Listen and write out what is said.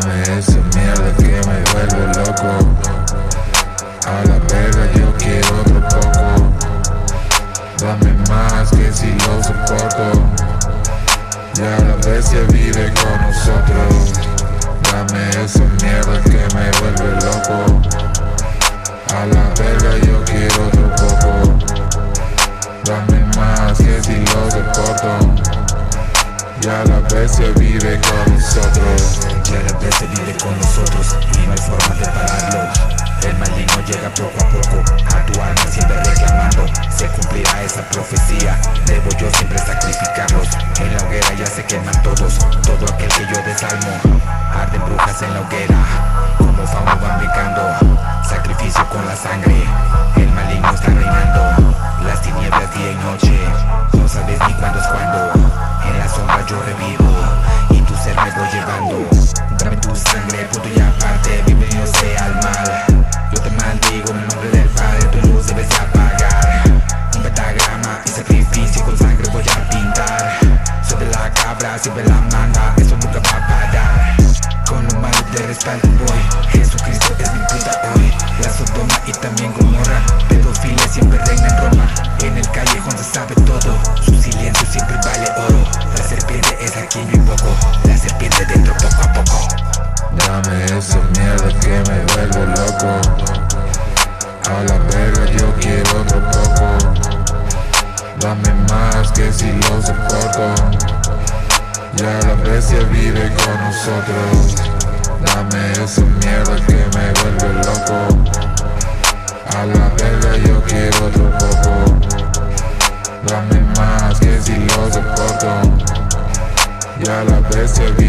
Dame esa mierda que me vuelve loco. A la verga yo quiero otro poco. Dame más que si lo soporto. Ya la bestia vive con nosotros. Dame esa mierda que me vuelve loco. La bestia vive con nosotros. Ya la bestia vive con nosotros y no hay forma de pararlo. El maligno llega poco a poco a tu alma siempre reclamando. Se cumplirá esa profecía. Debo yo siempre sacrificarlos. En la hoguera ya se queman todos. Todo aquel que yo desalmo. Arden brujas en la hoguera. La siempre la manda, eso nunca va a parar. Con lo malo de respaldo voy, Jesucristo es mi puta hoy. La Sodoma y también Gomorra, pedofilia siempre reina en Roma. En el callejón se sabe todo, su silencio siempre vale oro. Es aquí yo invoco La serpiente dentro poco a poco. Dame esa mierda que me vuelve loco. A la verga yo quiero otro poco. Dame más que si lo soporto ya la bestia vive con nosotros. Dame esa mierda que me vuelve loco. A la verga yo quiero otro poco. Dame más que si lo soporto. Ya la bestia vive